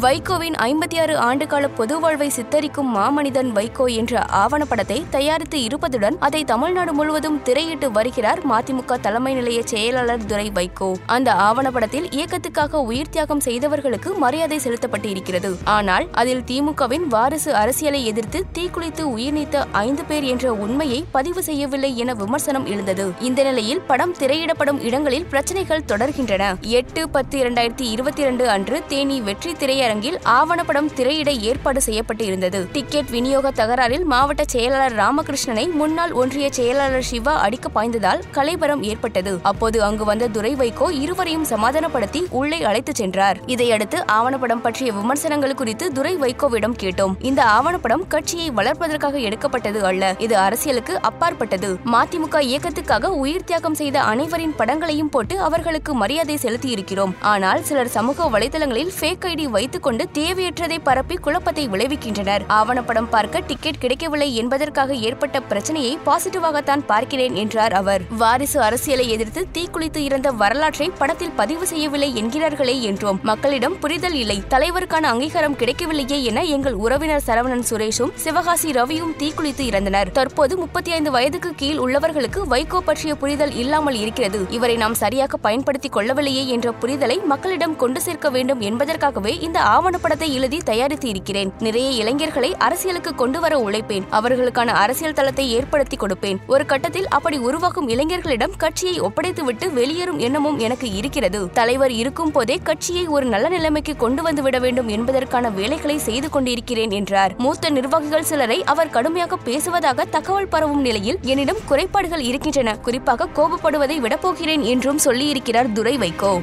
வைகோவின் ஐம்பத்தி ஆறு ஆண்டுகால பொது வாழ்வை சித்தரிக்கும் மாமனிதன் வைகோ என்ற ஆவணப்படத்தை தயாரித்து இருப்பதுடன் அதை தமிழ்நாடு முழுவதும் திரையிட்டு வருகிறார் மதிமுக தலைமை நிலைய செயலாளர் துரை வைகோ. அந்த ஆவணப்படத்தில் இயக்கத்துக்காக உயிர் தியாகம் செய்தவர்களுக்கு மரியாதை செலுத்தப்பட்டு இருக்கிறது ஆனால் அதில் திமுகவின் வாரிசு அரசியலை எதிர்த்து தீக்குளித்து உயிர் நீத்த ஐந்து பேர் என்ற உண்மையை பதிவு செய்யவில்லை என விமர்சனம் எழுந்தது. இந்த நிலையில் படம் திரையிடப்படும் இடங்களில் பிரச்சனைகள் தொடர்கின்றன. எட்டு பத்து இரண்டாயிரத்தி இருபத்தி இரண்டு அன்று தேனி வெற்றி திரையரங்கில் ஆவணப்படம் திரையிட ஏற்பாடு செய்யப்பட்டு இருந்தது டிக்கெட் விநியோக தகராறில் மாவட்ட செயலாளர் ராமகிருஷ்ணனை முன்னாள் ஒன்றிய செயலாளர் சிவா அடிக்க பாய்ந்ததால் கலைபரம் ஏற்பட்டது. அப்போது அங்கு வந்த துரை வைகோ இருவரையும் சமாதானப்படுத்தி உள்ளே அழைத்துச் சென்றார். இதையடுத்து ஆவணப்படம் பற்றிய விமர்சனங்கள் குறித்து துரை வைகோவிடம் கேட்டோம். இந்த ஆவணப்படம் கட்சியை வளர்ப்பதற்காக எடுக்கப்பட்டது அல்ல இது அரசியலுக்கு அப்பாற்பட்டது. மதிமுக இயக்கத்துக்காக உயிர் தியாகம் செய்த அனைவரின் படங்களையும் போட்டு அவர்களுக்கு மரியாதை செலுத்தி இருக்கிறோம் ஆனால் சிலர் சமூக வலைதளங்களில் ஃபேக் ஐடி வைத்துக் கொண்டு தேவையற்றதை பரப்பி குழப்பத்தை விளைவிக்கின்றனர். ஆவணப்படம் பார்க்க டிக்கெட் கிடைக்கவில்லை என்பதற்காக ஏற்பட்ட பிரச்சனையை பாசிட்டிவாகத்தான் பார்க்கிறேன் என்றார் அவர். வாரிசு அரசியலை எதிர்த்து தீக்குளித்து இறந்த வரலாற்றை படத்தில் பதிவு செய்யவில்லை என்கிறார்களே என்றோம். மக்களிடம் புரிதல் இல்லை. தலைவருக்கான அங்கீகாரம் கிடைக்கவில்லையே என எங்கள் உறவினர் சரவணன் சுரேஷும் சிவகாசி ரவியும் தீக்குளித்து இறந்தனர். தற்போது முப்பத்தி ஐந்து வயதுக்கு கீழ் உள்ளவர்களுக்கு வைகோ பற்றிய புரிதல் இல்லாமல் இருக்கிறது. இவரை நாம் சரியாக பயன்படுத்திக் கொள்ளவில்லையே என்ற புரிதலை மக்களிடம் கொண்டு சேர்க்க வேண்டும் என்பதற்காகவே இந்த ஆவணப்படத்தை எழுதி தயாரித்து இருக்கிறேன் நிறைய இளைஞர்களை அரசியலுக்கு கொண்டு வர உழைப்பேன். அவர்களுக்கான அரசியல் தளத்தை ஏற்படுத்தி கொடுப்பேன். ஒரு கட்டத்தில் அப்படி உருவாகும் இளைஞர்களிடம் கட்சியை ஒப்படைத்துவிட்டு வெளியேறும் எண்ணமும் எனக்கு இருக்கிறது. தலைவர் இருக்கும் போதே கட்சியை ஒரு நல்ல நிலைமைக்கு கொண்டு வந்து விட வேண்டும் என்பதற்கான வேலைகளை செய்து கொண்டிருக்கிறேன் என்றார். மூத்த நிர்வாகிகள் சிலரை அவர் கடுமையாக பேசுவதாக தகவல் பரவும் நிலையில் என்னிடம் குறைபாடுகள் இருக்கின்றன. குறிப்பாக கோபப்படுவதை விடப்போகிறேன் என்றும் சொல்லியிருக்கிறார் துரை வைகோ.